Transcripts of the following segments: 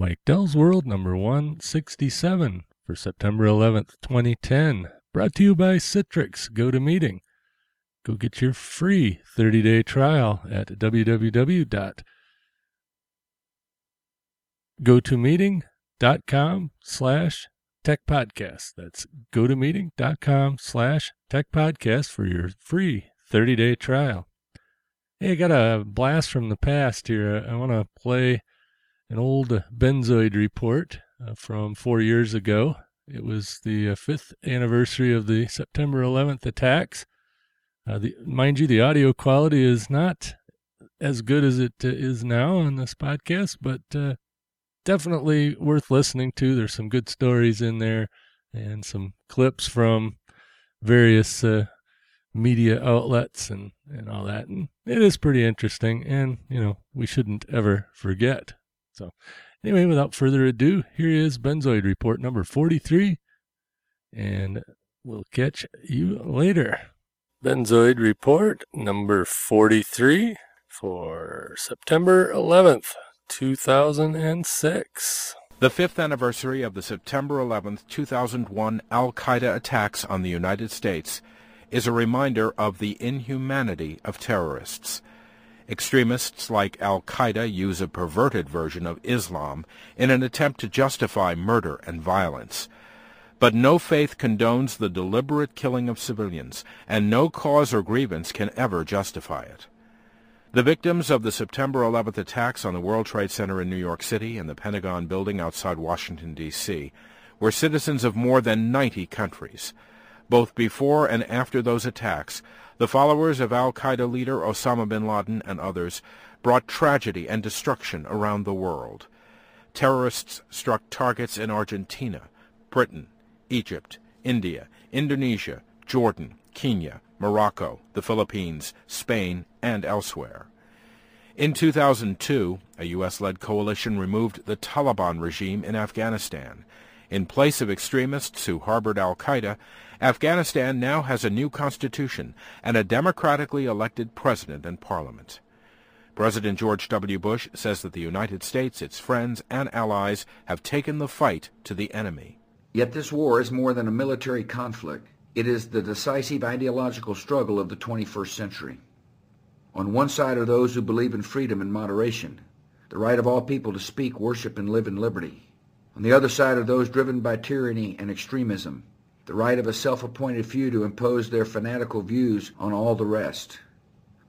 Mike Dell's World number 167 for September 11th, 2010. Brought to you by Citrix. GoToMeeting. Go get your free 30 day trial at www.gotomeeting.com slash tech podcast. That's gotomeeting.com slash tech podcast for your free 30 day trial. Hey, I got a blast from the past here. I want to play an old benzoid report uh, from four years ago. It was the uh, fifth anniversary of the September 11th attacks. Uh, the, mind you, the audio quality is not as good as it uh, is now on this podcast, but uh, definitely worth listening to. There's some good stories in there and some clips from various uh, media outlets and, and all that. And it is pretty interesting. And, you know, we shouldn't ever forget. So, anyway, without further ado, here is Benzoid Report number 43. And we'll catch you later. Benzoid Report number 43 for September 11th, 2006. The fifth anniversary of the September 11, 2001 Al Qaeda attacks on the United States is a reminder of the inhumanity of terrorists. Extremists like Al Qaeda use a perverted version of Islam in an attempt to justify murder and violence. But no faith condones the deliberate killing of civilians, and no cause or grievance can ever justify it. The victims of the September 11th attacks on the World Trade Center in New York City and the Pentagon building outside Washington, D.C., were citizens of more than 90 countries. Both before and after those attacks, the followers of al-Qaeda leader Osama bin Laden and others brought tragedy and destruction around the world. Terrorists struck targets in Argentina, Britain, Egypt, India, Indonesia, Jordan, Kenya, Morocco, the Philippines, Spain, and elsewhere. In 2002, a U.S.-led coalition removed the Taliban regime in Afghanistan. In place of extremists who harbored al-Qaeda, Afghanistan now has a new constitution and a democratically elected president and parliament. President George W. Bush says that the United States, its friends, and allies have taken the fight to the enemy. Yet this war is more than a military conflict. It is the decisive ideological struggle of the 21st century. On one side are those who believe in freedom and moderation, the right of all people to speak, worship, and live in liberty. On the other side are those driven by tyranny and extremism, the right of a self-appointed few to impose their fanatical views on all the rest.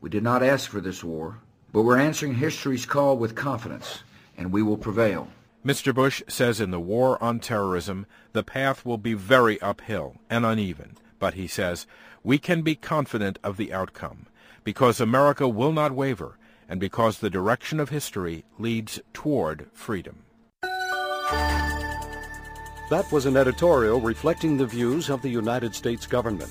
We did not ask for this war, but we're answering history's call with confidence, and we will prevail. Mr. Bush says in the war on terrorism, the path will be very uphill and uneven, but he says, we can be confident of the outcome, because America will not waver, and because the direction of history leads toward freedom. That was an editorial reflecting the views of the United States government.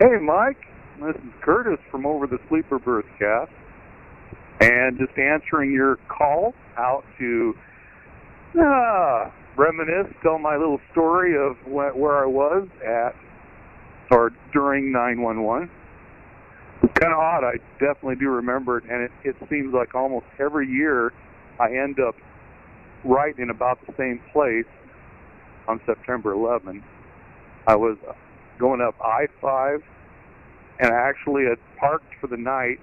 Hey, Mike. This is Curtis from Over the Sleeper Berth cast and just answering your call out to uh, reminisce, tell my little story of wh- where I was at or during 911. It's kind of odd. I definitely do remember it, and it, it seems like almost every year I end up right in about the same place on September 11. I was going up I-5, and I actually had parked for the night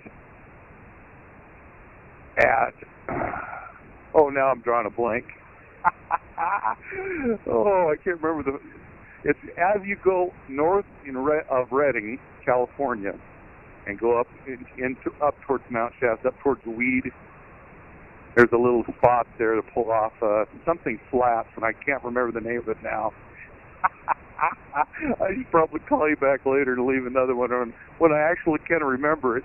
at oh now I'm drawing a blank. oh, I can't remember the. It's as you go north in Re- of Redding, California, and go up in, into up towards Mount Shasta, up towards Weed. There's a little spot there to pull off uh, something flats, and I can't remember the name of it now. I should probably call you back later to leave another one on when I actually can remember it.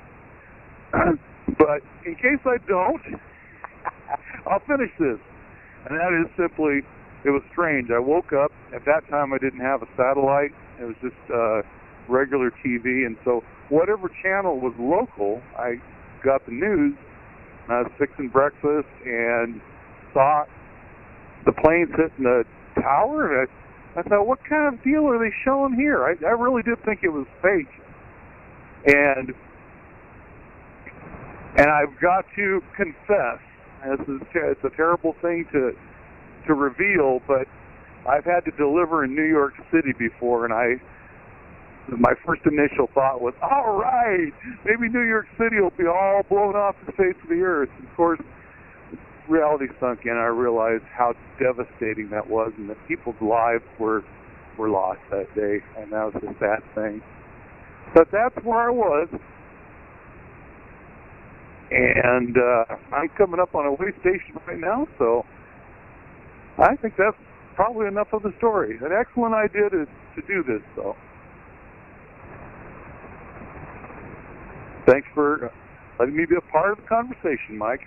But in case I don't, I'll finish this. And that is simply, it was strange. I woke up. At that time, I didn't have a satellite. It was just uh, regular TV. And so whatever channel was local, I got the news. Uh, I was fixing breakfast and saw the planes hitting the tower. And I, I thought, what kind of deal are they showing here? I, I really did think it was fake. And and I've got to confess This is it's a terrible thing to to reveal, but I've had to deliver in New York City before, and I my first initial thought was, all right, maybe New York City will be all blown off the face of the earth. Of course, reality sunk in. I realized how devastating that was, and that people's lives were were lost that day, and that was a sad thing. But that's where I was, and uh, I'm coming up on a way station right now, so I think that's probably enough of the story. An excellent idea to to do this, though. Thanks for letting me be a part of the conversation, Mike.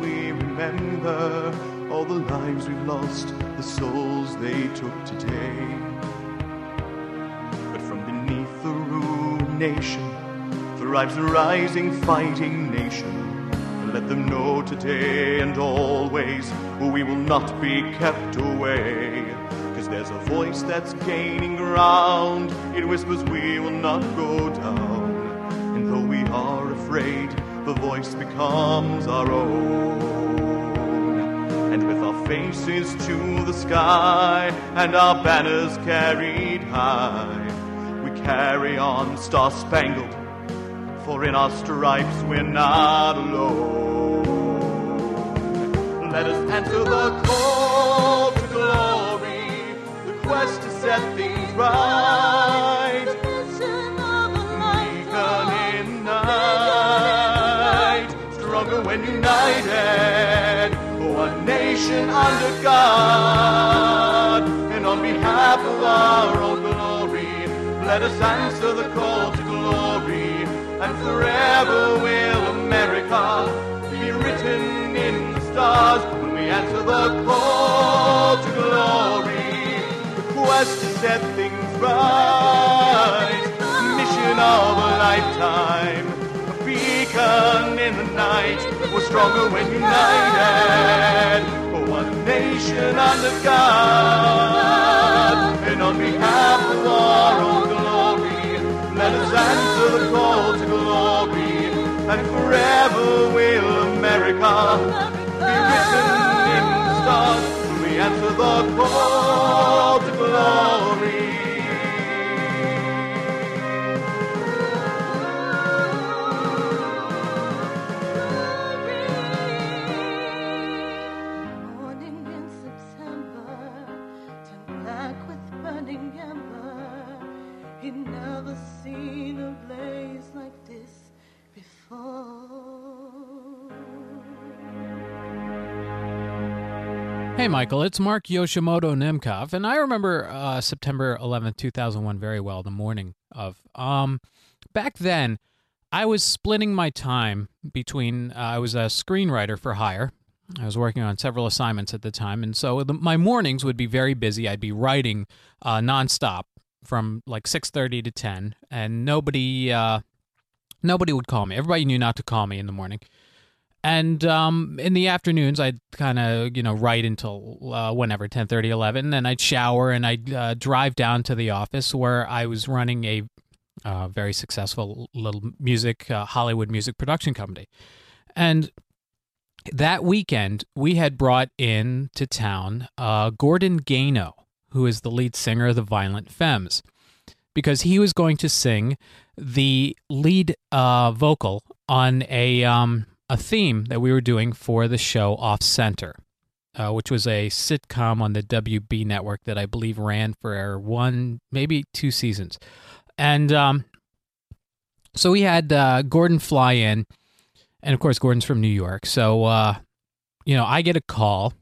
We remember all the lives we've lost, the souls they took today. But from beneath the ruination thrives a rising fighting nation. Let them know today and always we will not be kept away. Cause there's a voice that's gaining ground. It whispers we will not go down. And though we are afraid, the voice becomes our own. And with our faces to the sky and our banners carried high, we carry on star spangled for in our stripes we're not alone. Let us answer the call to glory, the quest to set things right. United, one nation under God, and on behalf of our own glory, let us answer the call to glory. And forever will America be written in the stars when we answer the call to glory. The quest to set things right, mission of a lifetime, beacon in the night. We're stronger when united, for one nation under God, and on behalf of our own glory. Let us answer the call to glory, and forever will America be written in the stars we answer the call to glory. Hey, Michael, it's Mark Yoshimoto Nemcoff, and I remember uh, September 11th, 2001 very well, the morning of. Um, back then, I was splitting my time between, uh, I was a screenwriter for hire, I was working on several assignments at the time, and so the, my mornings would be very busy. I'd be writing uh, nonstop from like six thirty to ten, and nobody uh, nobody would call me. Everybody knew not to call me in the morning. And um, in the afternoons, I'd kind of, you know, write until uh, whenever, 10, 30, 11. Then I'd shower and I'd uh, drive down to the office where I was running a uh, very successful little music, uh, Hollywood music production company. And that weekend, we had brought in to town uh, Gordon Gano, who is the lead singer of the Violent Femmes, because he was going to sing the lead uh, vocal on a um, a theme that we were doing for the show Off Center, uh, which was a sitcom on the WB network that I believe ran for one, maybe two seasons. And um, so we had uh, Gordon fly in, and of course, Gordon's from New York. So, uh, you know, I get a call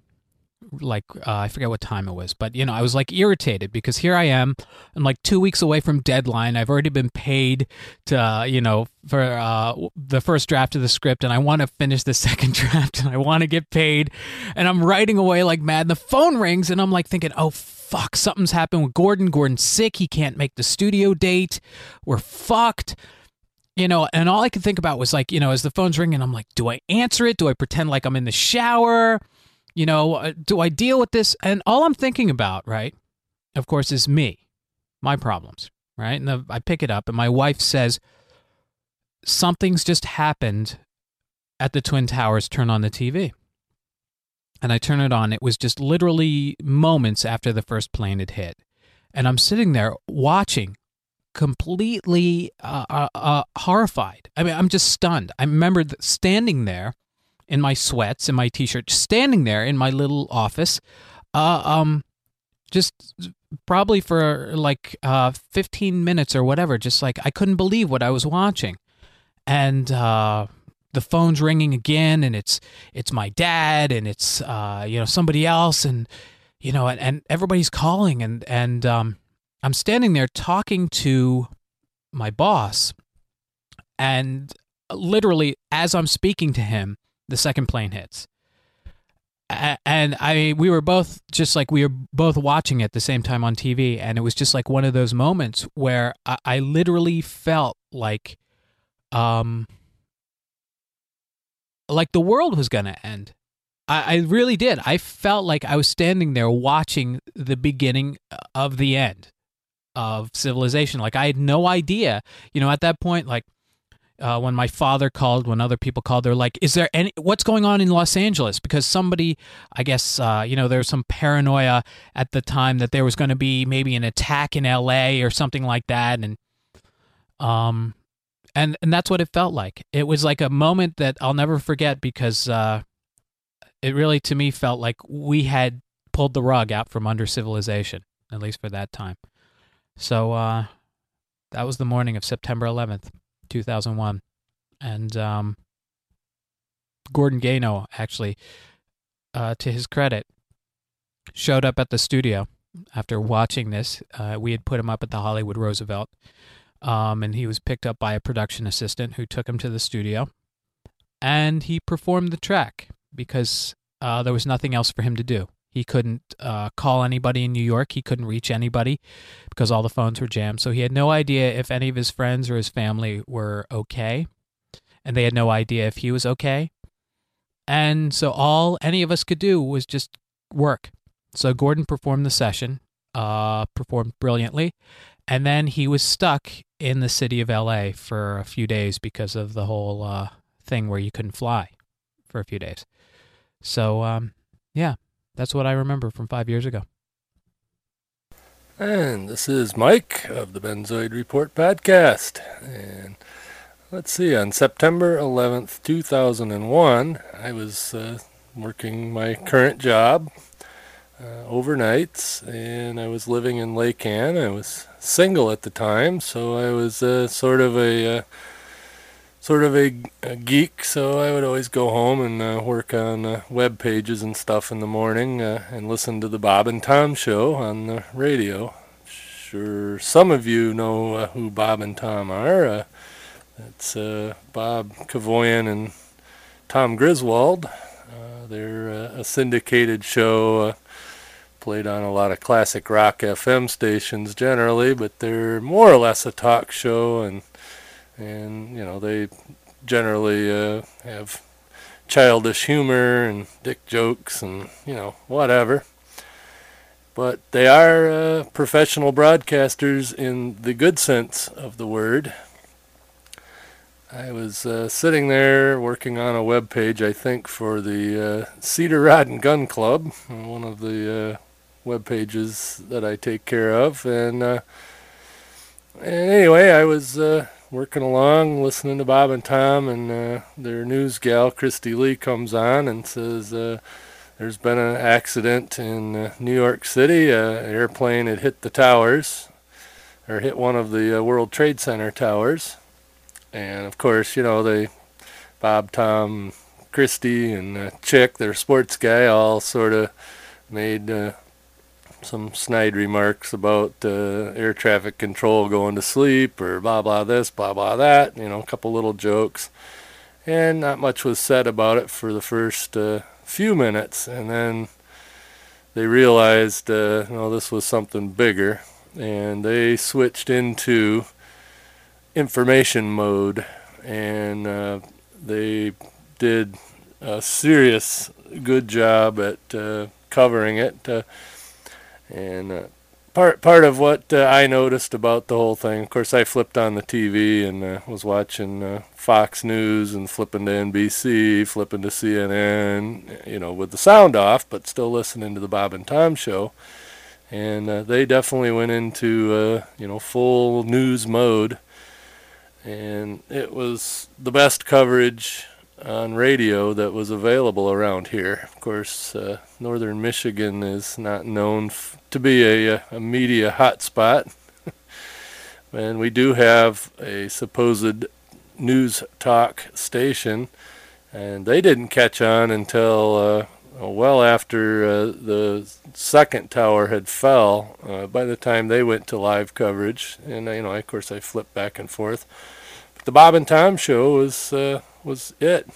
like uh, I forget what time it was, but you know, I was like irritated because here I am, I'm like two weeks away from deadline. I've already been paid to, uh, you know, for uh, the first draft of the script, and I want to finish the second draft, and I want to get paid, and I'm writing away like mad. And the phone rings, and I'm like thinking, oh fuck, something's happened with Gordon. Gordon's sick. He can't make the studio date. We're fucked you know, and all I could think about was like, you know, as the phone's ringing, I'm like, do I answer it? Do I pretend like I'm in the shower? You know, uh, do I deal with this? And all I'm thinking about, right, of course, is me, my problems, right? And the, I pick it up, and my wife says, Something's just happened at the Twin Towers. Turn on the TV. And I turn it on. It was just literally moments after the first plane had hit. And I'm sitting there watching completely uh, uh, uh, horrified. I mean, I'm just stunned. I remember standing there in my sweats and my t-shirt, standing there in my little office, uh, um, just probably for like uh, 15 minutes or whatever. Just like I couldn't believe what I was watching, and uh, the phone's ringing again, and it's it's my dad, and it's uh, you know somebody else, and you know, and, and everybody's calling, and and um, I'm standing there talking to my boss, and literally as I'm speaking to him the second plane hits. And I, we were both just like we were both watching at the same time on TV, and it was just like one of those moments where I, I literally felt like, um, like the world was gonna end. I, I really did. I felt like I was standing there watching the beginning of the end of civilization. Like I had no idea, you know, at that point, like uh, when my father called, when other people called, they're like, "Is there any? What's going on in Los Angeles?" Because somebody, I guess, uh, you know, there was some paranoia at the time that there was going to be maybe an attack in L.A. or something like that, and um, and and that's what it felt like. It was like a moment that I'll never forget because uh, it really, to me, felt like we had pulled the rug out from under civilization, at least for that time. So uh, that was the morning of September 11th. 2001. And um, Gordon Gano, actually, uh, to his credit, showed up at the studio after watching this. Uh, we had put him up at the Hollywood Roosevelt, um, and he was picked up by a production assistant who took him to the studio. And he performed the track because uh, there was nothing else for him to do. He couldn't uh, call anybody in New York. He couldn't reach anybody because all the phones were jammed. So he had no idea if any of his friends or his family were okay. And they had no idea if he was okay. And so all any of us could do was just work. So Gordon performed the session, uh, performed brilliantly. And then he was stuck in the city of LA for a few days because of the whole uh, thing where you couldn't fly for a few days. So, um, yeah, that's what I remember from five years ago. And this is Mike of the Benzoid Report podcast. And let's see, on September 11th, 2001, I was uh, working my current job uh, overnights, and I was living in Lake Ann. I was single at the time, so I was uh, sort of a uh, sort of a, a, geek, so I would always go home and uh, work on uh, web pages and stuff in the morning uh, and listen to the Bob and Tom show on the radio. Sure, some of you know uh, who Bob and Tom are. Uh, it's uh, Bob Kevoian and Tom Griswold. they're a syndicated show, played on a lot of classic rock FM stations generally, but they're more or less a talk show, and and you know they generally uh, have childish humor and dick jokes and you know whatever. But they are uh, professional broadcasters in the good sense of the word. I was uh, sitting there working on a web page, I think, for the uh, Cedar Rod and Gun Club, one of the uh, web pages that I take care of, and, uh, and anyway, I was uh, working along, listening to Bob and Tom, and uh, their news gal, Kristi Lee, comes on and says, uh, there's been an accident in uh, New York City. an airplane had hit the towers, or hit one of the World Trade Center towers and of course, you know, they, Bob, Tom, Kristi, and uh, Chick, their sports guy, all sort of made uh, some snide remarks about uh, air traffic control going to sleep or blah, blah, this, blah, blah, that. You know, a couple little jokes. And not much was said about it for the first uh, few minutes. And then they realized, uh, this was something bigger. And they switched into information mode, and uh, they did a serious good job at uh, covering it. Uh, and uh, part part of what uh, I noticed about the whole thing, of course, I flipped on the TV and uh, was watching Fox News and flipping to NBC, flipping to CNN, you know, with the sound off, but still listening to the Bob and Tom show. And they definitely went into you know full news mode and it was the best coverage on radio that was available around here. Of course, uh, northern Michigan is not known f- to be a, a media hotspot, and we do have a supposed news talk station, and they didn't catch on until uh, well after uh, the second tower had fell. Uh, by the time they went to live coverage, and you know, of course, I flipped back and forth But the Bob and Tom show was uh, was it.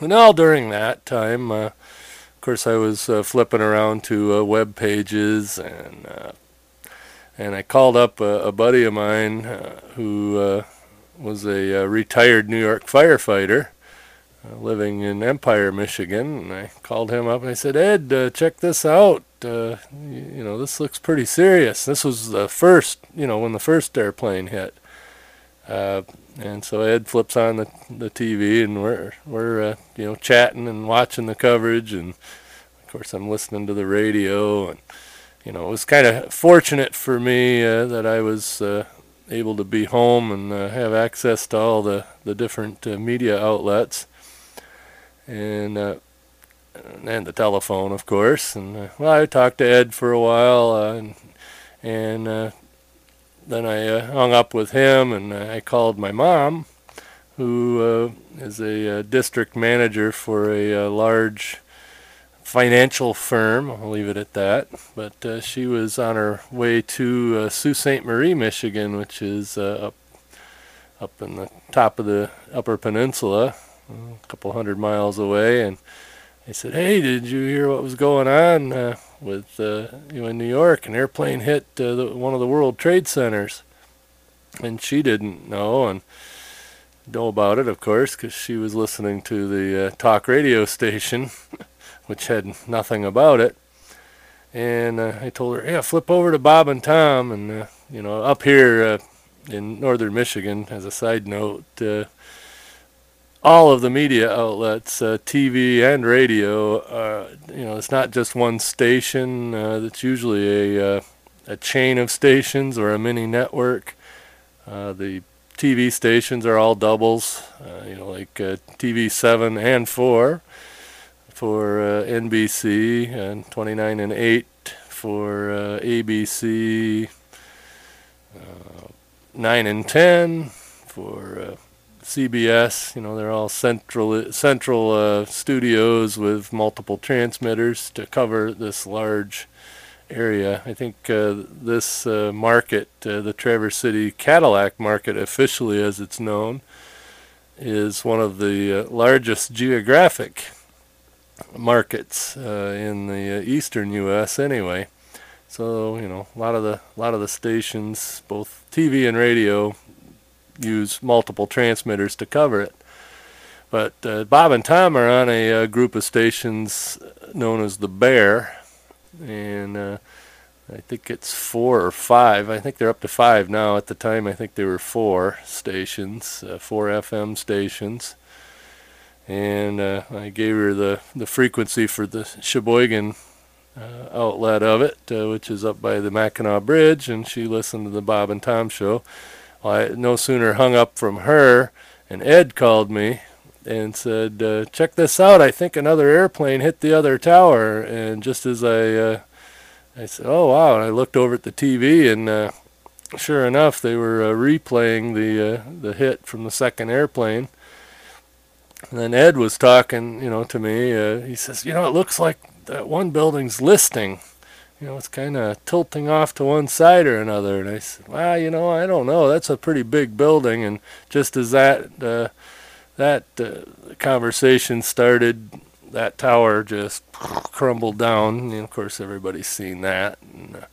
And all during that time, uh, of course, I was uh, flipping around to uh, web pages and uh, and I called up a, a buddy of mine uh, who was a retired New York firefighter living in Empire, Michigan, and I called him up and I said, Ed, check this out. You know, this looks pretty serious. This was the first, you know, when the first airplane hit. And so Ed flips on the the TV, and we're we're uh, you know chatting and watching the coverage, and of course I'm listening to the radio, and you know it was kind of fortunate for me uh, that I was uh, able to be home and uh, have access to all the the different uh, media outlets, and uh, and the telephone, of course. And well, I talked to Ed for a while, and and then I uh, hung up with him and uh, I called my mom, who uh, is a uh, district manager for a, uh, large financial firm. I'll leave it at that. But she was on her way to Sault Ste. Marie, Michigan, which is up up in the top of the Upper Peninsula, a couple hundred miles away, and I said, "Hey, did you hear what was going on uh, with uh, you know in New York? An airplane hit uh, the, one of the World Trade Centers." And she didn't know and know about it, of course, because she was listening to the uh, talk radio station, which had nothing about it. And uh, I told her, "Yeah, flip over to Bob and Tom." And uh, you know, up here in northern Michigan, as a side note all of the media outlets, uh, TV and radio, uh, you know, it's not just one station. Uh, it's usually a uh, a chain of stations or a mini network. Uh, the TV stations are all doubles, uh, you know, like TV seven and four for NBC and 29 and 8 for ABC, 9 and 10 for CBS. You know, they're all central central uh, studios with multiple transmitters to cover this large area. I think uh, this uh, market, uh, the Traverse City Cadillac market, officially as it's known, is one of the uh, largest geographic markets uh, in the eastern U.S. anyway. So you know, a lot of the a lot of the stations, both TV and radio, use multiple transmitters to cover it. But uh, Bob and Tom are on a, uh, group of stations known as the Bear, and uh, I think it's four or five. I think they're up to five now. At the time, I think there were four stations, uh, four FM stations. And uh, I gave her the, the frequency for the Cheboygan uh, outlet of it, uh, which is up by the Mackinac Bridge, and she listened to the Bob and Tom show. Well, I no sooner hung up from her, and Ed called me and said, uh, "Check this out! I think another airplane hit the other tower." And just as I uh, I said, "Oh wow!" And I looked over at the TV, and uh, sure enough, they were uh, replaying the uh, the hit from the second airplane. And then Ed was talking, you know, to me. Uh, he says, "You know, it looks like that one building's listing. You know, it's kind of tilting off to one side or another." And I said, "Well, you know, I don't know. That's a pretty big building." And just as that uh, that uh, conversation started, that tower just crumbled down. And of course, everybody's seen that and, uh,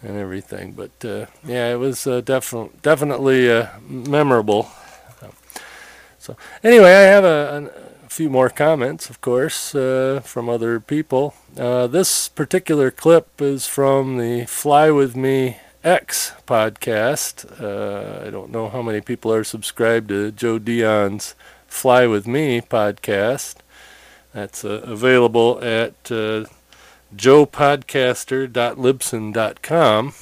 and everything. But uh, yeah, it was uh, definitely definitely uh, memorable. So anyway, I have a, a, few more comments, of course, uh, from other people. Uh, this particular clip is from the Fly with Me X podcast. I don't know how many people are subscribed to Joe d'Eon's Fly with Me podcast. That's uh, available at uh, joepodcaster.libsyn.com.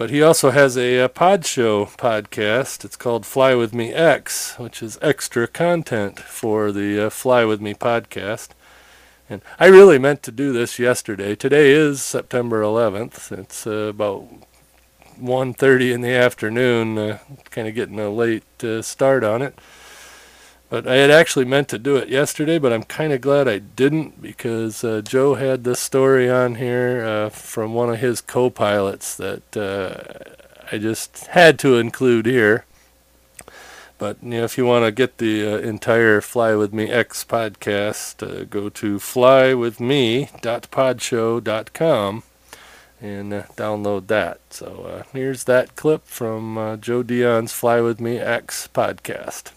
But he also has a, a pod show podcast. It's called Fly With Me X, which is extra content for the uh, Fly With Me podcast. And I really meant to do this yesterday. Today is September 11th. It's uh, about 1.30 in the afternoon, uh, kind of getting a late uh, start on it. But I had actually meant to do it yesterday, but I'm kind of glad I didn't because uh, Joe had this story on here uh, from one of his co-pilots that uh, I just had to include here. But you know, if you want to get the uh, entire Fly With Me X podcast, uh, go to flywithme.podshow.com and uh, download that. So here's that clip from Joe d'Eon's Fly With Me X podcast.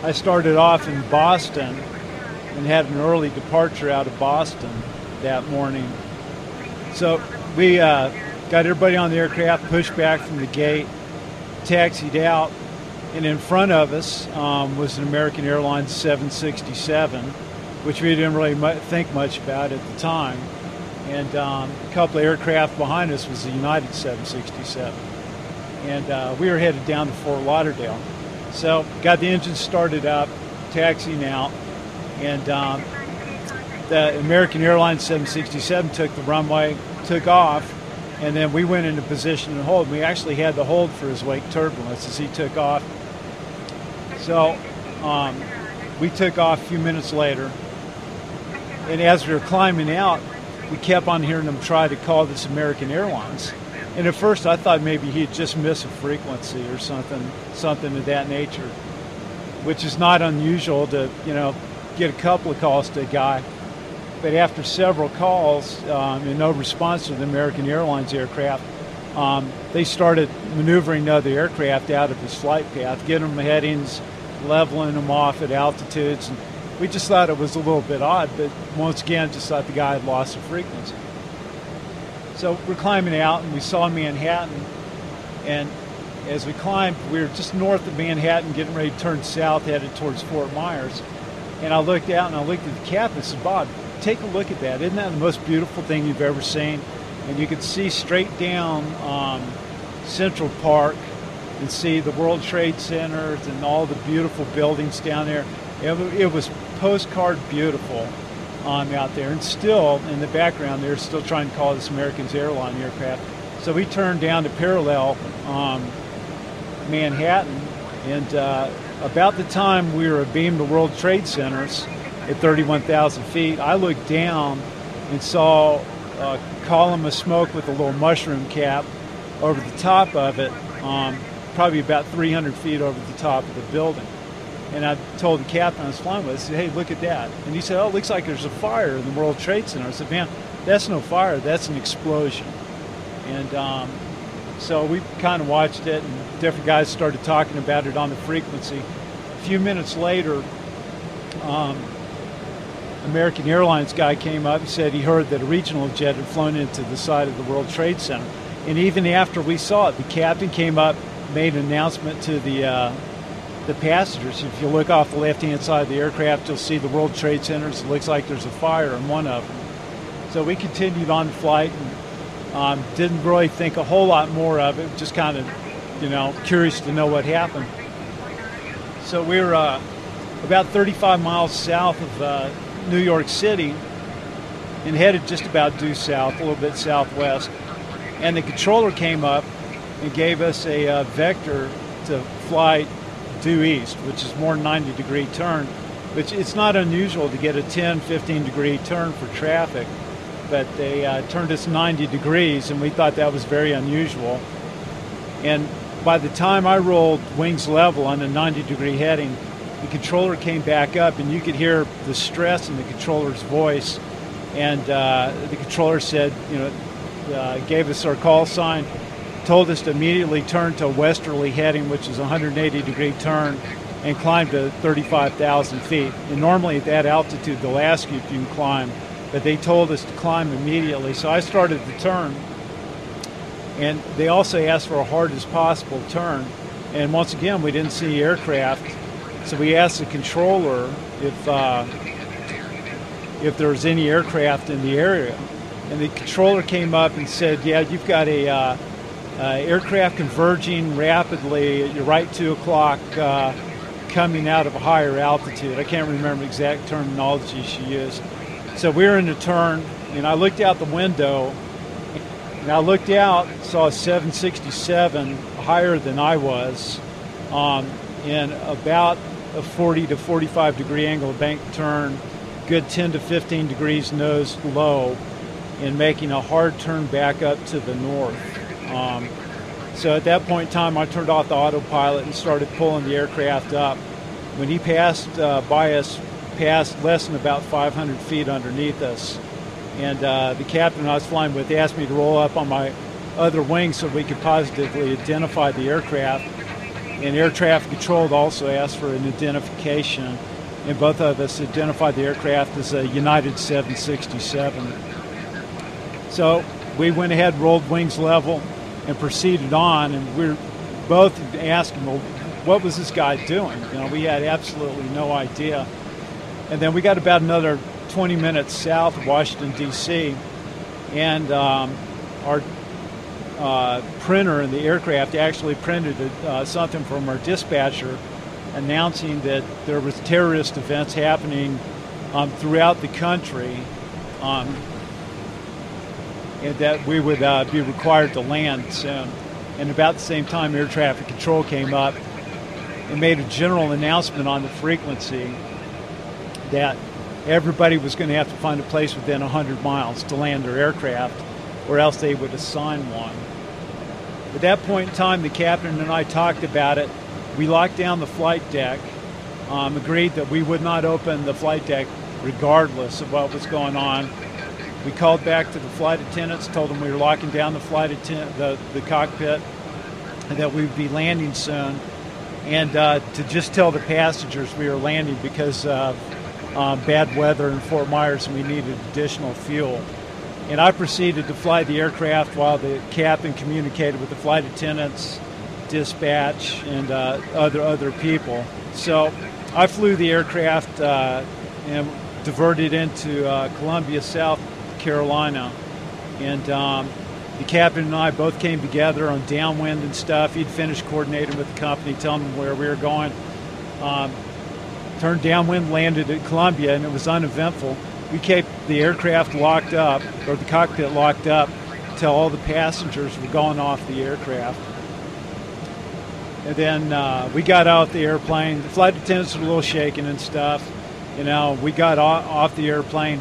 I started off in Boston and had an early departure out of Boston that morning. So we uh, got everybody on the aircraft, pushed back from the gate, taxied out, and in front of us um, was an American Airlines 767, which we didn't really mu- think much about at the time. And um, a couple of aircraft behind us was the United 767. And uh, we were headed down to Fort Lauderdale. So got the engine started up, taxiing out, and um, the American Airlines 767 took the runway, took off, and then we went into position and hold. We actually had to hold for his wake turbulence as he took off. So um, we took off a few minutes later, and as we were climbing out, we kept on hearing them try to call this American Airlines. And at first, I thought maybe he'd just miss a frequency or something, something of that nature, which is not unusual to, you know, get a couple of calls to a guy. But after several calls um, and no response to the American Airlines aircraft, um, they started maneuvering other aircraft out of his flight path, getting them headings, leveling them off at altitudes. And we just thought it was a little bit odd, but once again, just thought the guy had lost a frequency. So we're climbing out, and we saw Manhattan. And as we climbed, we were just north of Manhattan, getting ready to turn south, headed towards Fort Myers. And I looked out and I looked at the cap and said, Bob, take a look at that. Isn't that the most beautiful thing you've ever seen? And you could see straight down um, Central Park and see the World Trade Centers and all the beautiful buildings down there. It, it was postcard beautiful um, out there, and still in the background, they're still trying to call this American's airline aircraft. So we turned down to parallel um, Manhattan, and uh, about the time we were abeam the World Trade Centers at 31,000 feet, I looked down and saw a column of smoke with a little mushroom cap over the top of it, um, probably about 300 feet over the top of the building. And I told the captain I was flying with, I said, hey, look at that. And he said, oh, it looks like there's a fire in the World Trade Center. I said, man, that's no fire, that's an explosion. And um, so we kind of watched it, and different guys started talking about it on the frequency. A few minutes later, um, American Airlines guy came up and said he heard that a regional jet had flown into the side of the World Trade Center. And even after we saw it, the captain came up, made an announcement to the uh, the passengers. If you look off the left-hand side of the aircraft, you'll see the World Trade Centers. It looks like there's a fire in one of them. So we continued on flight and um, didn't really think a whole lot more of it. Just kind of, you know, curious to know what happened. So we were uh, about 35 miles south of uh, New York City and headed just about due south, a little bit southwest. And the controller came up and gave us a uh, vector to fly due east, which is more 90 degree turn. Which it's not unusual to get a 10, 15 degree turn for traffic, but they uh, turned us 90 degrees, and we thought that was very unusual. And by the time I rolled wings level on a 90 degree heading, the controller came back up, and you could hear the stress in the controller's voice. And uh, the controller said, you know, uh, gave us our call sign, told us to immediately turn to a westerly heading, which is a 180 degree turn, and climb to 35,000 feet. And normally at that altitude, they'll ask you if you can climb, but they told us to climb immediately. So I started the turn, and they also asked for a hardest possible turn. And once again, we didn't see aircraft, so we asked the controller if uh, if there was any aircraft in the area. And the controller came up and said, "Yeah, you've got a uh, uh, aircraft converging rapidly at your right two o'clock, uh, coming out of a higher altitude." I can't remember exact terminology she used. So we were in a turn, and I looked out the window, and I looked out, saw a 767 higher than I was, um, in about a 40 to 45 degree angle bank turn, good 10 to 15 degrees nose low, and making a hard turn back up to the north. Um, so at that point in time, I turned off the autopilot and started pulling the aircraft up. When he passed uh, by us, passed less than about 500 feet underneath us, and uh, the captain I was flying with asked me to roll up on my other wing so we could positively identify the aircraft. And air traffic control also asked for an identification, and both of us identified the aircraft as a United 767. So we went ahead, rolled wings level, and proceeded on. And we are both asking, well, what was this guy doing? You know, we had absolutely no idea. And then we got about another 20 minutes south of Washington, D.C., and um, our uh, printer in the aircraft actually printed uh, something from our dispatcher announcing that there was terrorist events happening um, throughout the country um, that we would uh, be required to land soon. And about the same time, air traffic control came up and made a general announcement on the frequency that everybody was going to have to find a place within 100 miles to land their aircraft, or else they would assign one. At that point in time, the captain and I talked about it. We locked down the flight deck, um, agreed that we would not open the flight deck regardless of what was going on. We called back to the flight attendants, told them we were locking down the flight the, the cockpit, that we would be landing soon, and uh, to just tell the passengers we were landing because of uh, bad weather in Fort Myers and we needed additional fuel. And I proceeded to fly the aircraft while the captain communicated with the flight attendants, dispatch, and uh, other other people. So I flew the aircraft uh, and diverted into uh, Columbia, South Carolina, and um, the captain and I both came together on downwind and stuff. He'd finished coordinating with the company, telling them where we were going. Um, turned downwind, landed at Columbia, and it was uneventful. We kept the aircraft locked up, or the cockpit locked up, until all the passengers were going off the aircraft. And then uh, we got out the airplane. The flight attendants were a little shaken and stuff. You know, we got off the airplane,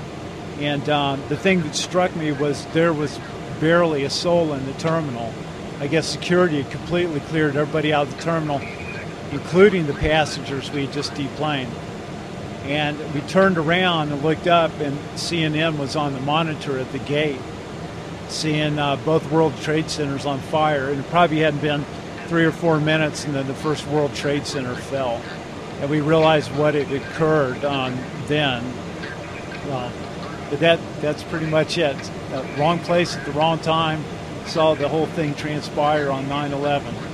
and um, the thing that struck me was there was barely a soul in the terminal. I guess security had completely cleared everybody out of the terminal. including the passengers we just deplaned. And we turned around and looked up, and CNN was on the monitor at the gate, seeing uh, both World Trade Centers on fire. And it probably hadn't been three or four minutes, and then the first World Trade Center fell. And we realized what had occurred on then. Well, but that that's pretty much it. Uh, wrong place at the wrong time. Saw the whole thing transpire on 9 11.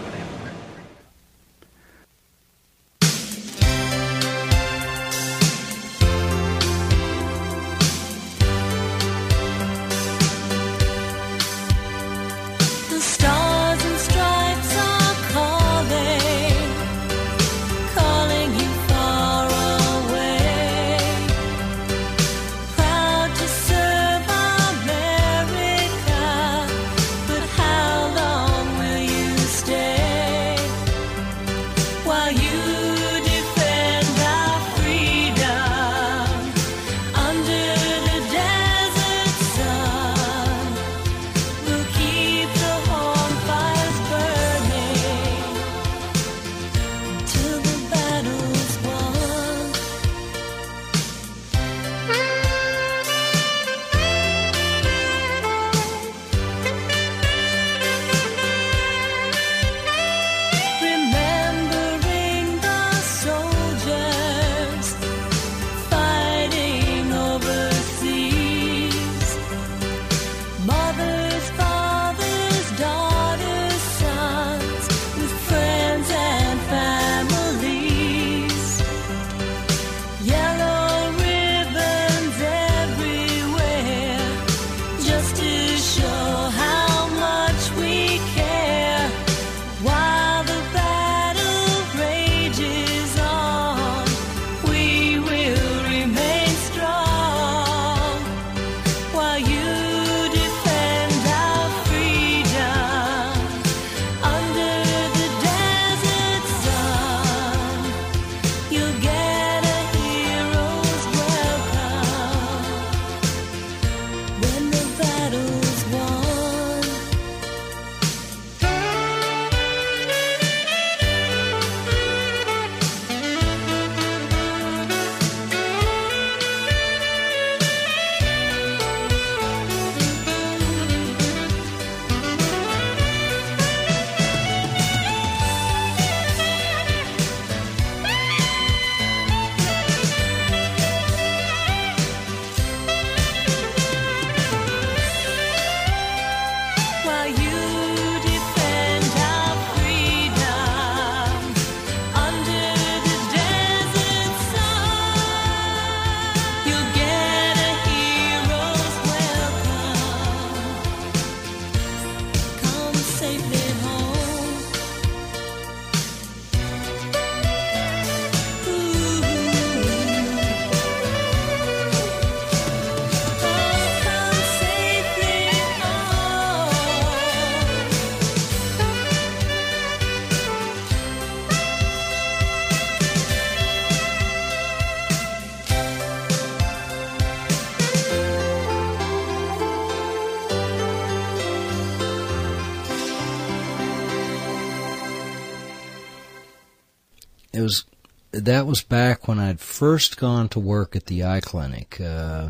Was that was back when I'd first gone to work at the eye clinic. Uh,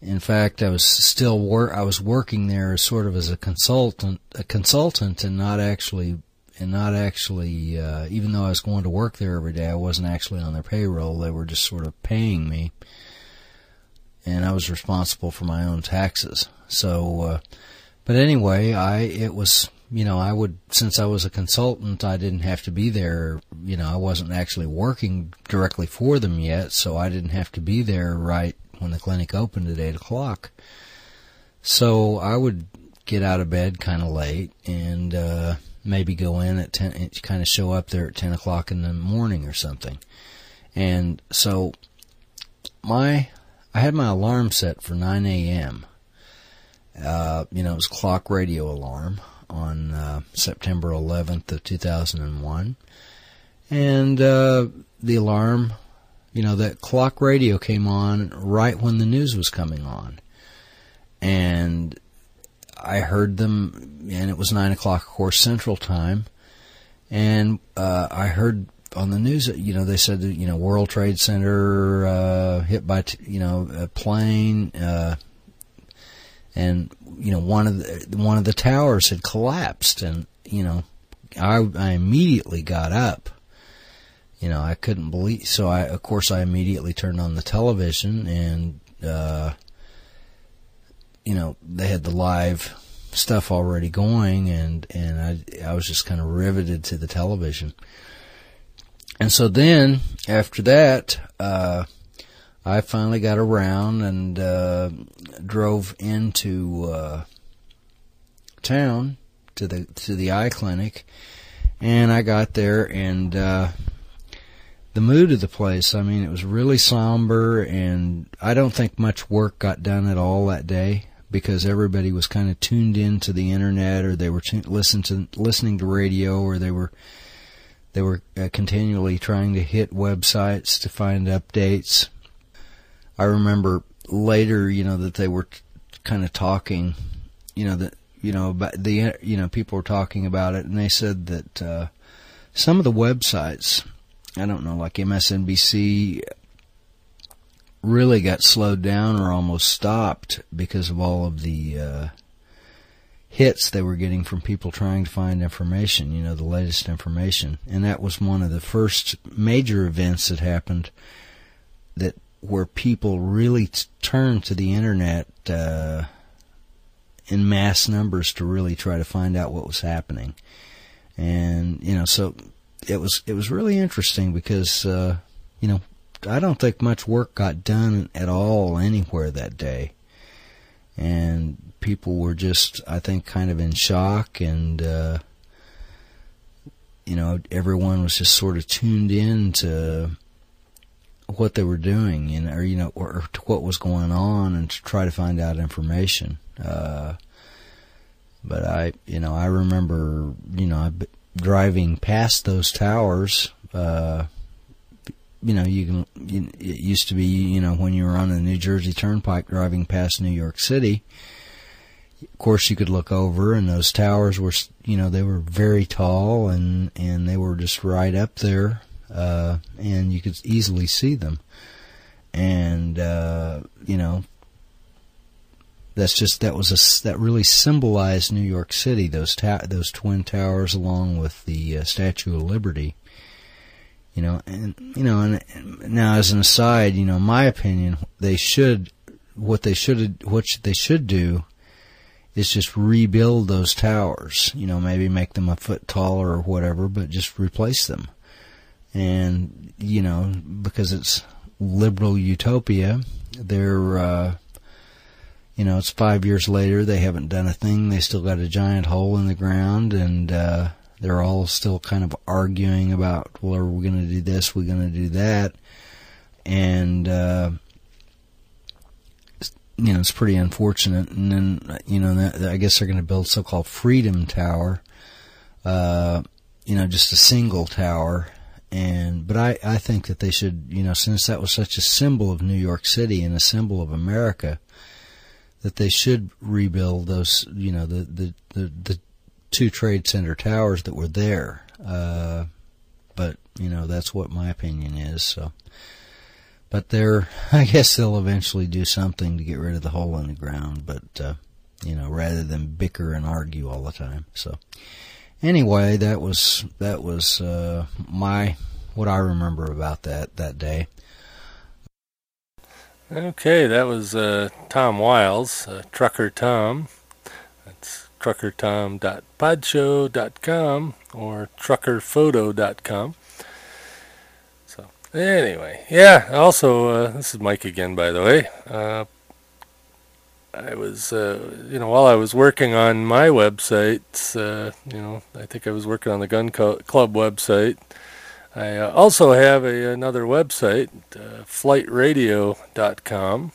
in fact, I was still wor- I was working there sort of as a consultant, a consultant, and not actually, and not actually. Uh, even though I was going to work there every day, I wasn't actually on their payroll. They were just sort of paying me, and I was responsible for my own taxes. So, uh, but anyway, I it was you know I would since I was a consultant, I didn't have to be there. You know, I wasn't actually working directly for them yet, so I didn't have to be there right when the clinic opened at eight o'clock. So I would get out of bed kind of late and uh, maybe go in at ten, kind of show up there at ten o'clock in the morning or something. And so my I had my alarm set for nine a.m. Uh, you know, it was clock radio alarm on uh, September 11th of 2001, and uh, the alarm, you know, that clock radio came on right when the news was coming on, and I heard them, and it was nine o'clock, of course, Central Time, and uh, I heard on the news, you know, they said you know World Trade Center uh, hit by t- you know a plane, uh, and you know one of the one of the towers had collapsed, and you know, I I immediately got up. You know, I couldn't believe. So I, of course, I immediately turned on the television, and uh, you know, they had the live stuff already going, and and I I was just kind of riveted to the television. And so then after that, uh, I finally got around and uh, drove into uh, town to the to the eye clinic, and I got there and uh, the mood of the place. I mean, it was really somber, and I don't think much work got done at all that day because everybody was kind of tuned in to the internet, or they were t- listen to listening to radio, or they were they were uh, continually trying to hit websites to find updates. I remember later, you know, that they were t- kind of talking, you know, that you know about the you know people were talking about it, and they said that uh, some of the websites, I don't know, like MSNBC, really got slowed down or almost stopped because of all of the uh, hits they were getting from people trying to find information, you know, the latest information. And that was one of the first major events that happened that where people really t- turned to the internet uh, in mass numbers to really try to find out what was happening. And you know, so it was it was really interesting because uh, you know I don't think much work got done at all anywhere that day, and people were just I think kind of in shock and. Uh, you know, everyone was just sort of tuned in to what they were doing, you know, or you know, or, or to what was going on, and to try to find out information. Uh, but I, you know, I remember, you know, driving past those towers. Uh, you know, you can. You, it used to be, you know, when you were on the New Jersey Turnpike driving past New York City. Of course, you could look over, and those towers were, you know, they were very tall, and and they were just right up there uh, and you could easily see them. And uh, you know, that's just that was a that really symbolized New York City. Those ta- those twin towers, along with the uh, Statue of Liberty. You know, and you know, and now as an aside, you know, my opinion, they should what they should what they should do is just rebuild those towers. You know, maybe make them a foot taller or whatever, but just replace them and you know because it's liberal utopia, they're uh, you know it's five years later they haven't done a thing. They still got a giant hole in the ground, and uh, they're all still kind of arguing about well, are we going to do this? We're going to do that, and uh, you know it's pretty unfortunate. And then you know I guess they're going to build so-called Freedom Tower. Uh, you know, just a single tower, and but I I think that they should you know since that was such a symbol of New York City and a symbol of America that they should rebuild those you know the the the, the two trade center towers that were there. Uh, but you know that's what my opinion is so. But they're I guess they'll eventually do something to get rid of the hole in the ground but uh, you know rather than bicker and argue all the time so anyway, that was that was uh, my what I remember about that that day. Okay, that was uh, Tom Wiles, uh, Trucker Tom. That's truckertom.podshow.com or truckerphoto.com. So anyway, yeah. Also, uh, this is Mike again, by the way. I was, uh, you know, while I was working on my websites, uh, you know, I think I was working on the Gun Co- Club website. I uh, also have a, another website, uh, flightradio.com,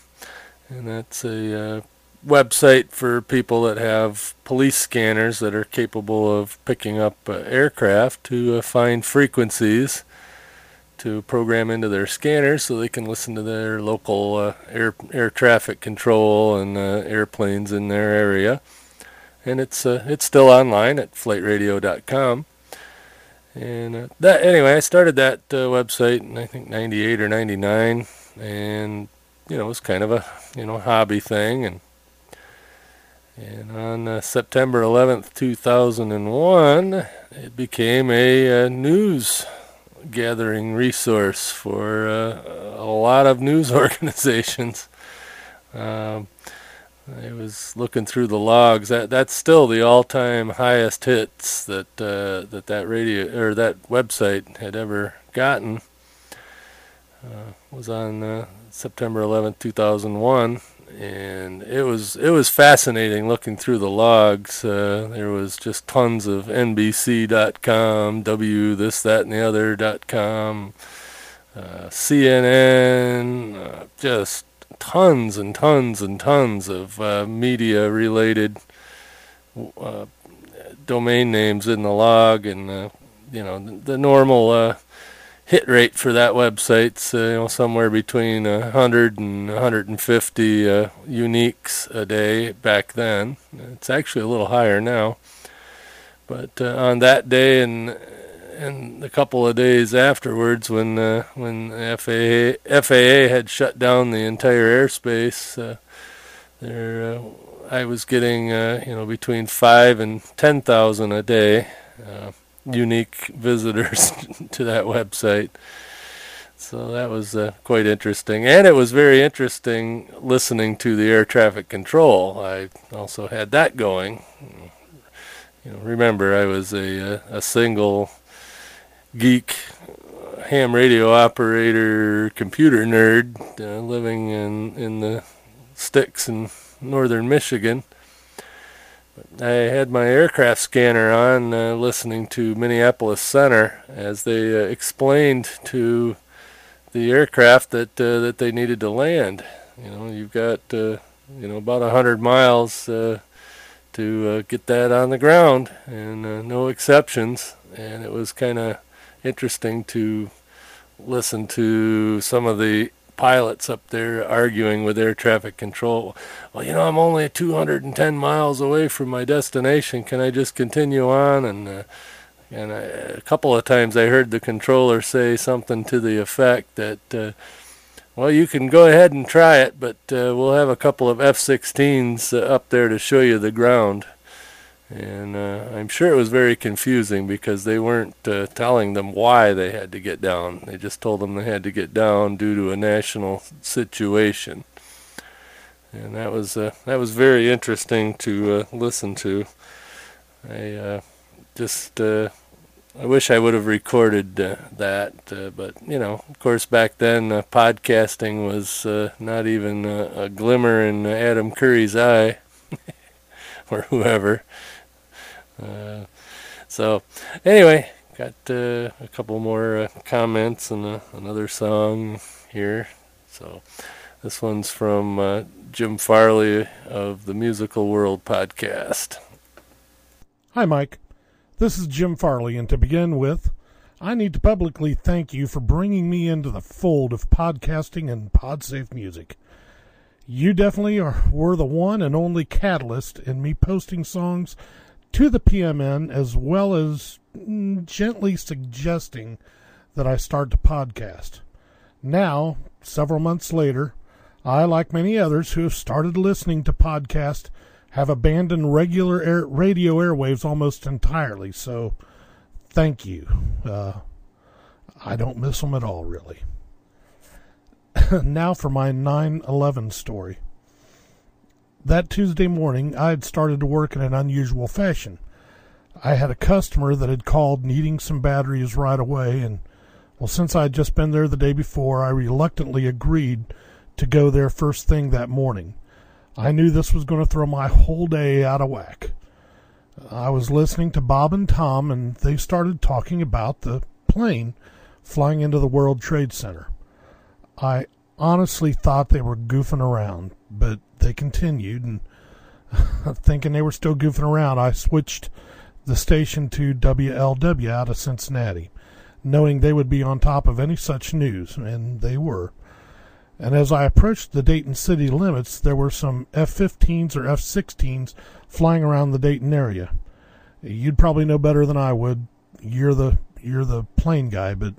and that's a uh, website for people that have police scanners that are capable of picking up uh, aircraft to find frequencies to program into their scanners so they can listen to their local uh, air air traffic control and uh, airplanes in their area. And it's uh, it's still online at flightradio.com. And uh, that anyway, I started that uh, website in I think '98 or '99, and you know it was kind of a you know hobby thing. And and on uh, September 11th, 2001, it became a, uh, news gathering resource for uh, a lot of news organizations. Um, I was looking through the logs. That that's still the all-time highest hits that uh, that that radio or that website had ever gotten. Uh, was on uh, September 11th, 2001, and it was it was fascinating looking through the logs. Uh, there was just tons of NBC.com, W this that and the other.com, uh, CNN, uh, just tons and tons and tons of uh, media related uh, domain names in the log and uh, you know the, the normal uh, hit rate for that website's uh, you know somewhere between 100 and 150 uh, uniques a day back then. It's actually a little higher now. But on that day and and a couple of days afterwards, when uh, when FAA FAA had shut down the entire airspace, uh, there uh, I was getting uh, you know between five and ten thousand a day uh, unique visitors to that website. So that was uh, quite interesting, and it was very interesting listening to the air traffic control. I also had that going. You know, remember I was a a single geek ham radio operator computer nerd uh, living in in the sticks in northern Michigan. I had my aircraft scanner on, uh, listening to Minneapolis Center as they uh, explained to the aircraft that uh, that they needed to land. You know, you've got uh, you know about a hundred miles uh, to get that on the ground, and no exceptions. And it was kind of interesting to listen to some of the pilots up there arguing with air traffic control. Well, you know, I'm only 210 miles away from my destination. Can I just continue on? And uh, and I, a couple of times I heard the controller say something to the effect that, uh, well, you can go ahead and try it, but uh, we'll have a couple of F-16s uh, up there to show you the ground. And uh, I'm sure it was very confusing because they weren't uh, telling them why they had to get down. They just told them they had to get down due to a national situation. And that was uh, that was very interesting to uh, listen to. I uh, just uh, I wish I would have recorded that, but you know, of course, back then podcasting was not even a glimmer in Adam Curry's eye, or whoever. Uh, so, anyway, got uh, a couple more uh, comments and uh, another song here. So, this one's from Jim Farley of the Musical World podcast. Hi, Mike. This is Jim Farley, and to begin with, I need to publicly thank you for bringing me into the fold of podcasting and podsafe music. You definitely are, were the one and only catalyst in me posting songs to the PMN as well as gently suggesting that I start to podcast. Now, several months later, I, like many others who have started listening to podcasts, have abandoned regular air, radio airwaves almost entirely. So, thank you. Uh, I don't miss them at all, really. now for my 9 11 story. That Tuesday morning, I had started to work in an unusual fashion. I had a customer that had called needing some batteries right away, and well, since I had just been there the day before, I reluctantly agreed to go there first thing that morning. I knew this was going to throw my whole day out of whack. I was listening to Bob and Tom, and they started talking about the plane flying into the World Trade Center. I honestly thought they were goofing around, but they continued, and thinking they were still goofing around, I switched the station to WLW out of Cincinnati, knowing they would be on top of any such news, and they were. And as I approached the Dayton city limits, there were some F 15s or F 16s flying around the Dayton area. You'd probably know better than I would. You're the you're the plane guy, but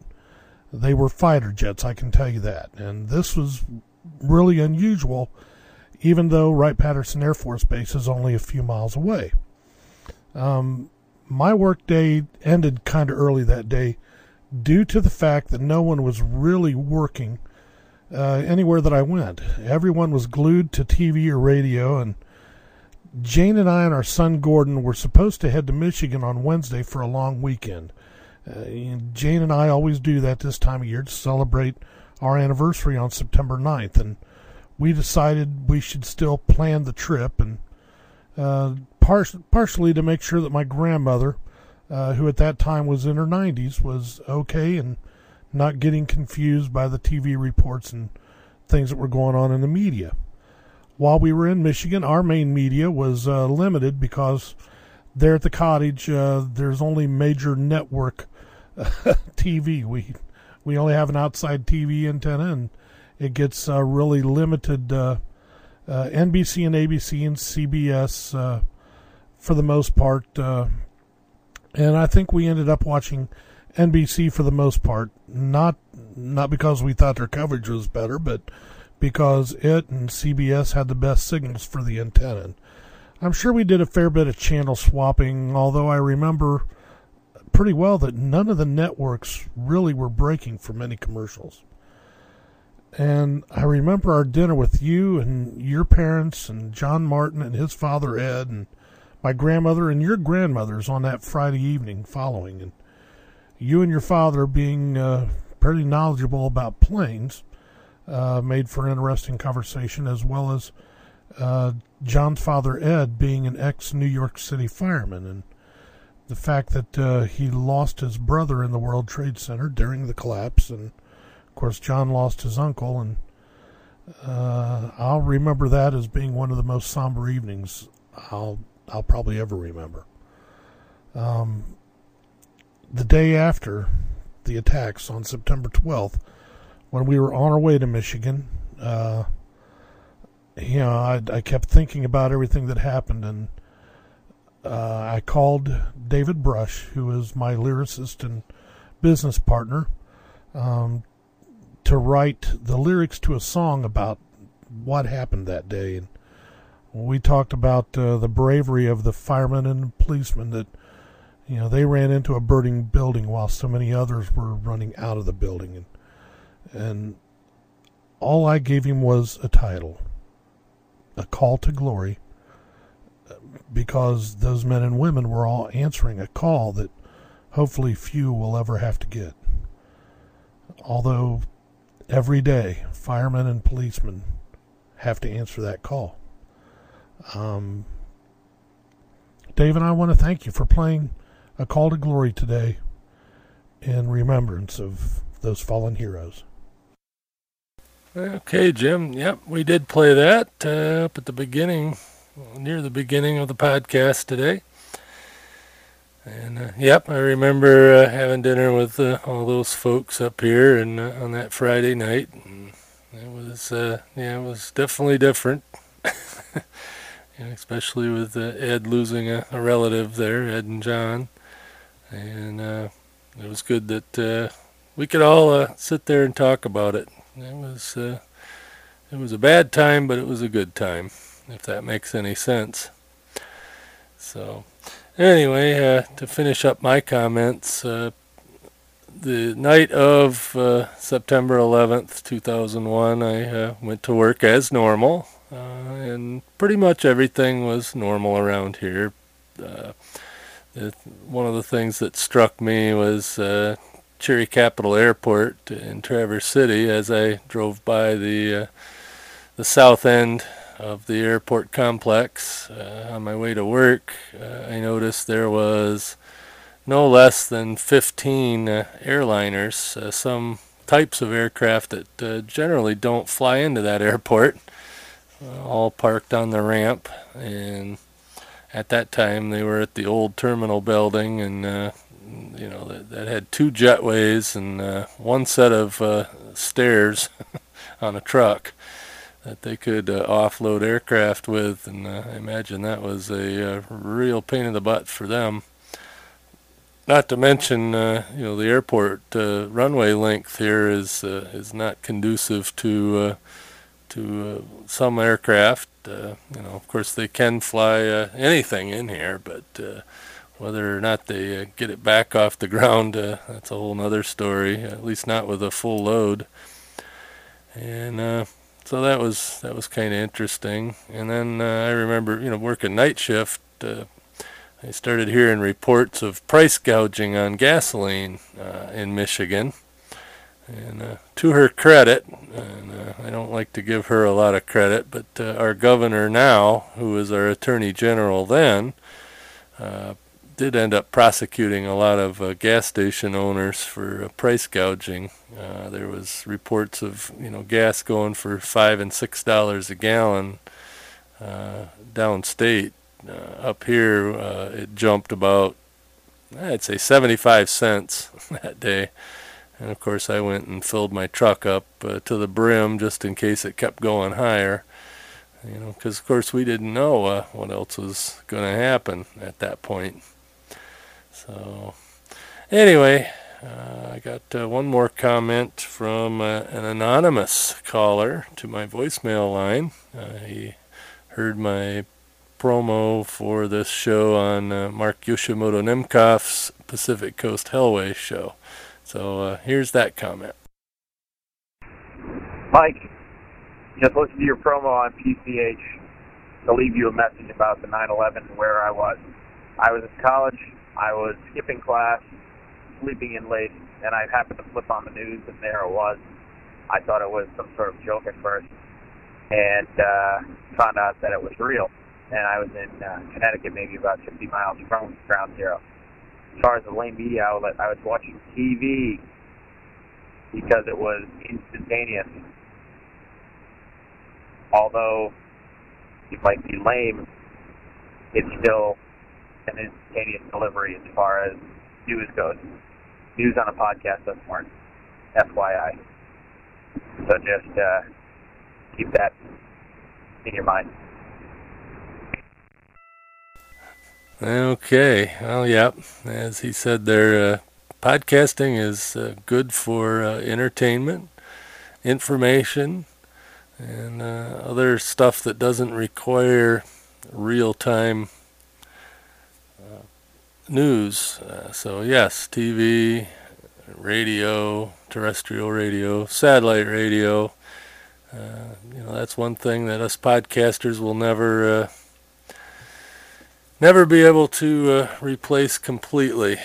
they were fighter jets, I can tell you that. And this was really unusual, even though Wright Patterson Air Force Base is only a few miles away. Um, my work day ended kind of early that day due to the fact that no one was really working uh, anywhere that I went. Everyone was glued to TV or radio, and Jane and I and our son Gordon were supposed to head to Michigan on Wednesday for a long weekend. Uh, Jane and I always do that this time of year to celebrate our anniversary on September 9th, and we decided we should still plan the trip and uh, par- partially to make sure that my grandmother, uh, who at that time was in her 90s, was okay and not getting confused by the TV reports and things that were going on in the media. While we were in Michigan, our main media was uh, limited because there at the cottage uh, there's only major network TV. We we only have an outside TV antenna, and it gets uh, really limited. Uh, uh, NBC and ABC and CBS uh, for the most part, uh, and I think we ended up watching NBC for the most part. Not not because we thought their coverage was better, but because it and CBS had the best signals for the antenna. I'm sure we did a fair bit of channel swapping, although I remember pretty well that none of the networks really were breaking for many commercials. And I remember our dinner with you and your parents and John Martin and his father Ed and my grandmother and your grandmothers on that Friday evening following. And you and your father being uh, pretty knowledgeable about planes uh, made for an interesting conversation, as well as uh, John's father Ed being an ex New York City fireman. And the fact that uh, he lost his brother in the World Trade Center during the collapse, and of course John lost his uncle, and uh, I'll remember that as being one of the most somber evenings I'll I'll probably ever remember. Um, the day after the attacks on September 12th, when we were on our way to Michigan, uh, you know, I, I kept thinking about everything that happened and uh, I called David Brush, who is my lyricist and business partner, um, to write the lyrics to a song about what happened that day. And we talked about uh, the bravery of the firemen and policemen that, you know, they ran into a burning building while so many others were running out of the building. And, and all I gave him was a title, A Call to Glory because those men and women were all answering a call that hopefully few will ever have to get. Although every day firemen and policemen have to answer that call. Um, Dave and I want to thank you for playing A Call to Glory today in remembrance of those fallen heroes. Okay, Jim. Yep, we did play that uh, up at the beginning near the beginning of the podcast today. And uh, yep, I remember uh, having dinner with uh, all those folks up here and uh, on that Friday night. And it was uh, yeah, it was definitely different. and especially with uh, Ed losing a, a, relative there, Ed and John. And it was good that we could all sit there and talk about it. It was it was a bad time, but it was a good time if that makes any sense. So, anyway, uh, to finish up my comments, uh, the night of uh, September 11th, 2001, I uh, went to work as normal, uh, and pretty much everything was normal around here. Uh, it, one of the things that struck me was Cherry Capital Airport in Traverse City as I drove by the the south end of the airport complex. Uh, on my way to work, uh, I noticed there was no less than 15 uh, airliners, uh, some types of aircraft that uh, generally don't fly into that airport, uh, all parked on the ramp. And at that time, they were at the old terminal building, and you know that, that, had two jetways and one set of stairs on a truck that they could uh, offload aircraft with, and uh, I imagine that was a uh, real pain in the butt for them. not to mention, uh, you know, the airport uh, runway length here is uh, is not conducive to to some aircraft. You know, of course, they can fly anything in here, but whether or not they get it back off the ground, that's a whole other story. At least not with a full load. And so that was that was kind of interesting. And then I remember, you know, working night shift I started hearing reports of price gouging on gasoline uh, in Michigan. And uh, to her credit, and uh, I don't like to give her a lot of credit, but uh, our governor now, who was our attorney general then, uh, did end up prosecuting a lot of uh, gas station owners for price gouging. there was reports of you know gas going for five and six dollars a gallon downstate uh, up here, uh, it jumped about, I'd say 75 cents that day. And of course, I went and filled my truck up uh, to the brim just in case it kept going higher. You know, because of course we didn't know uh, what else was going to happen at that point. So, anyway, uh, I got uh, one more comment from uh, an anonymous caller to my voicemail line. Uh, he heard my promo for this show on uh, Mark Yoshimoto Nemcoff's Pacific Coast Hellway show. So uh, here's that comment. Mike, just listened to your promo on PCH to leave you a message about the 9/11 and where I was. I was in college. I was skipping class, sleeping in late, and I happened to flip on the news, and there it was. I thought it was some sort of joke at first, and uh, found out that it was real and I was in uh, Connecticut, maybe about 50 miles from Ground Zero. As far as the lame media outlet, I was watching TV because it was instantaneous. Although it might be lame, it's still instantaneous delivery as far as news goes. News on a podcast doesn't work. FYI. So just uh, keep that in your mind. Okay. Well, yep. As he said there, uh, podcasting is uh, good for uh, entertainment, information, and uh, other stuff that doesn't require real time news. Uh, so, yes, TV, radio, terrestrial radio, satellite radio. you know, that's one thing that us podcasters will never never be able to uh, replace completely.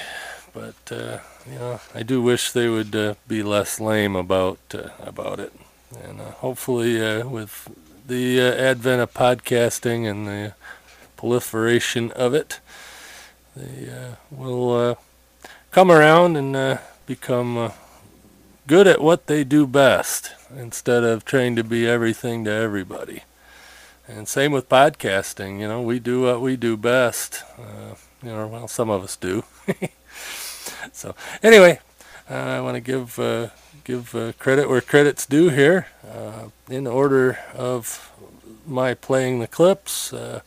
But uh, you know, I do wish they would uh, be less lame about uh, about it. And uh, hopefully, uh, with the advent of podcasting and the proliferation of it, they will come around and become good at what they do best instead of trying to be everything to everybody. And same with podcasting. You know, we do what we do best. Uh, you know, well, some of us do. so anyway, uh, I want to give uh, give uh, credit where credit's due here. Uh, in order of my playing the clips, uh,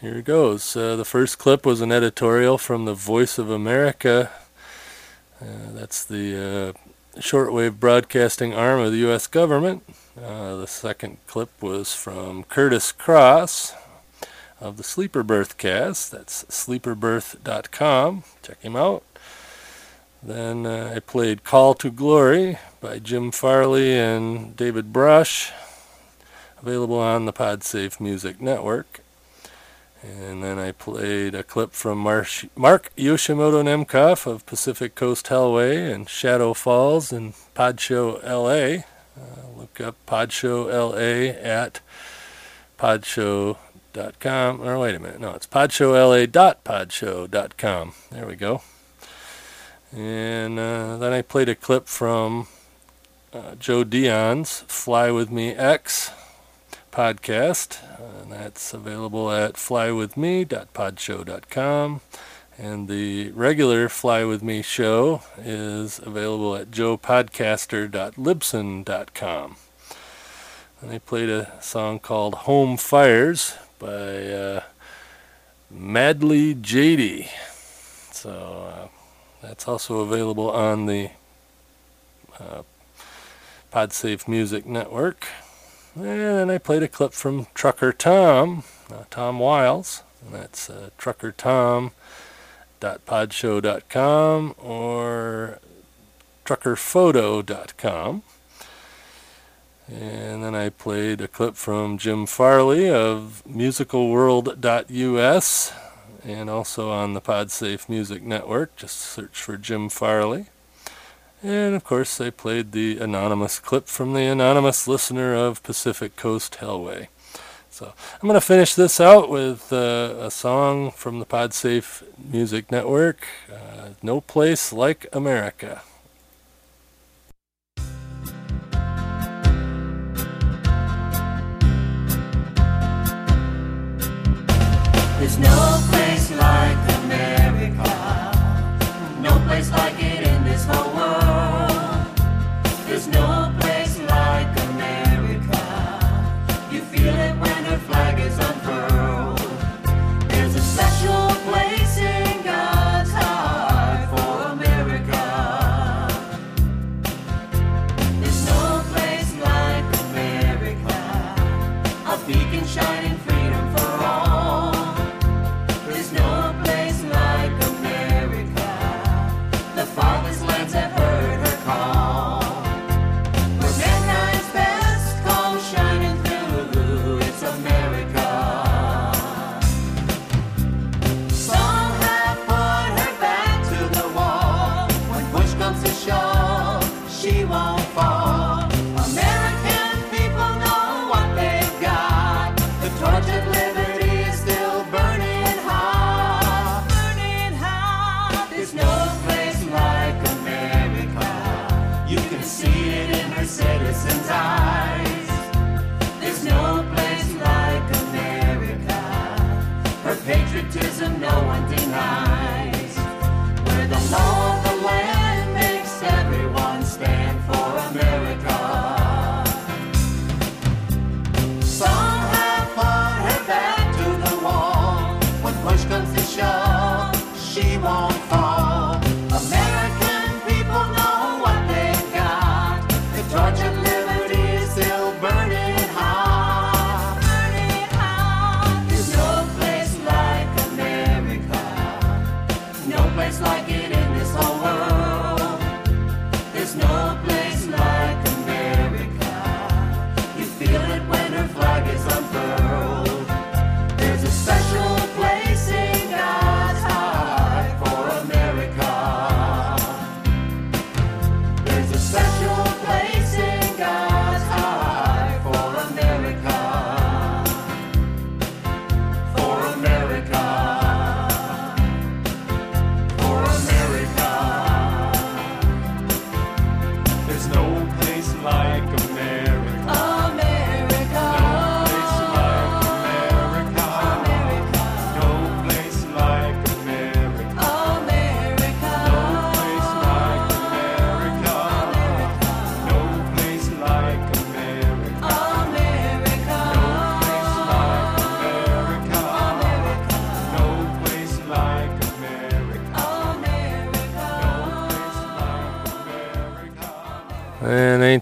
here it goes. the first clip was an editorial from the Voice of America. that's the shortwave broadcasting arm of the U.S. government. Uh, the second clip was from Curtis Cross of the Sleeper Berth cast. That's sleeperberth.com. Check him out. Then uh, I played Call to Glory by Jim Farley and David Brush, available on the PodSafe Music Network. And then I played a clip from Marsh, Mark Yoshimoto Nemcoff of Pacific Coast Hellway and Shadow Falls and Podshow LA. Uh, look up Podshow LA at podshow.com. Or wait a minute, no, it's podshowla.podshow.com. There we go. And uh, then I played a clip from uh, Joe d'Eon's Fly With Me X podcast. and that's available at flywithme.podshow.com. And the regular Fly With Me show is available at joepodcaster.libsyn.com. And they played a song called Home Fires by uh, Madly JD. So uh, That's also available on the uh, PodSafe Music Network. And I played a clip from Trucker Tom, uh, Tom Wiles, and that's uh, truckertom.podshow.com or truckerphoto.com. And then I played a clip from Jim Farley of musicalworld.us and also on the PodSafe Music Network. Just search for Jim Farley. And of course, I played the anonymous clip from the anonymous listener of Pacific Coast Hellway. So I'm going to finish this out with uh, a song from the PodSafe Music Network, uh, No Place Like America. There's no place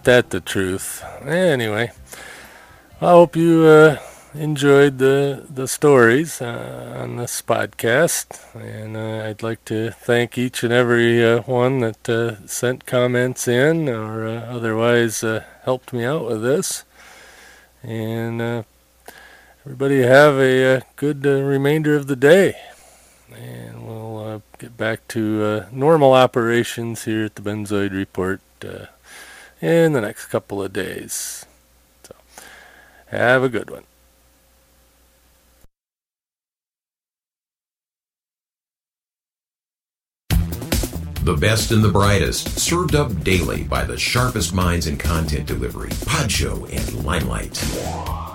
that the truth? Anyway, I hope you uh, enjoyed the the stories uh, on this podcast, and uh, I'd like to thank each and every uh, one that uh, sent comments in or uh, otherwise helped me out with this. And everybody have a, good remainder of the day, and we'll get back to normal operations here at the Benzoid Report. Uh, in the next couple of days. So, have a good one. The best and the brightest, served up daily by the sharpest minds in content delivery, Podshow and Limelight.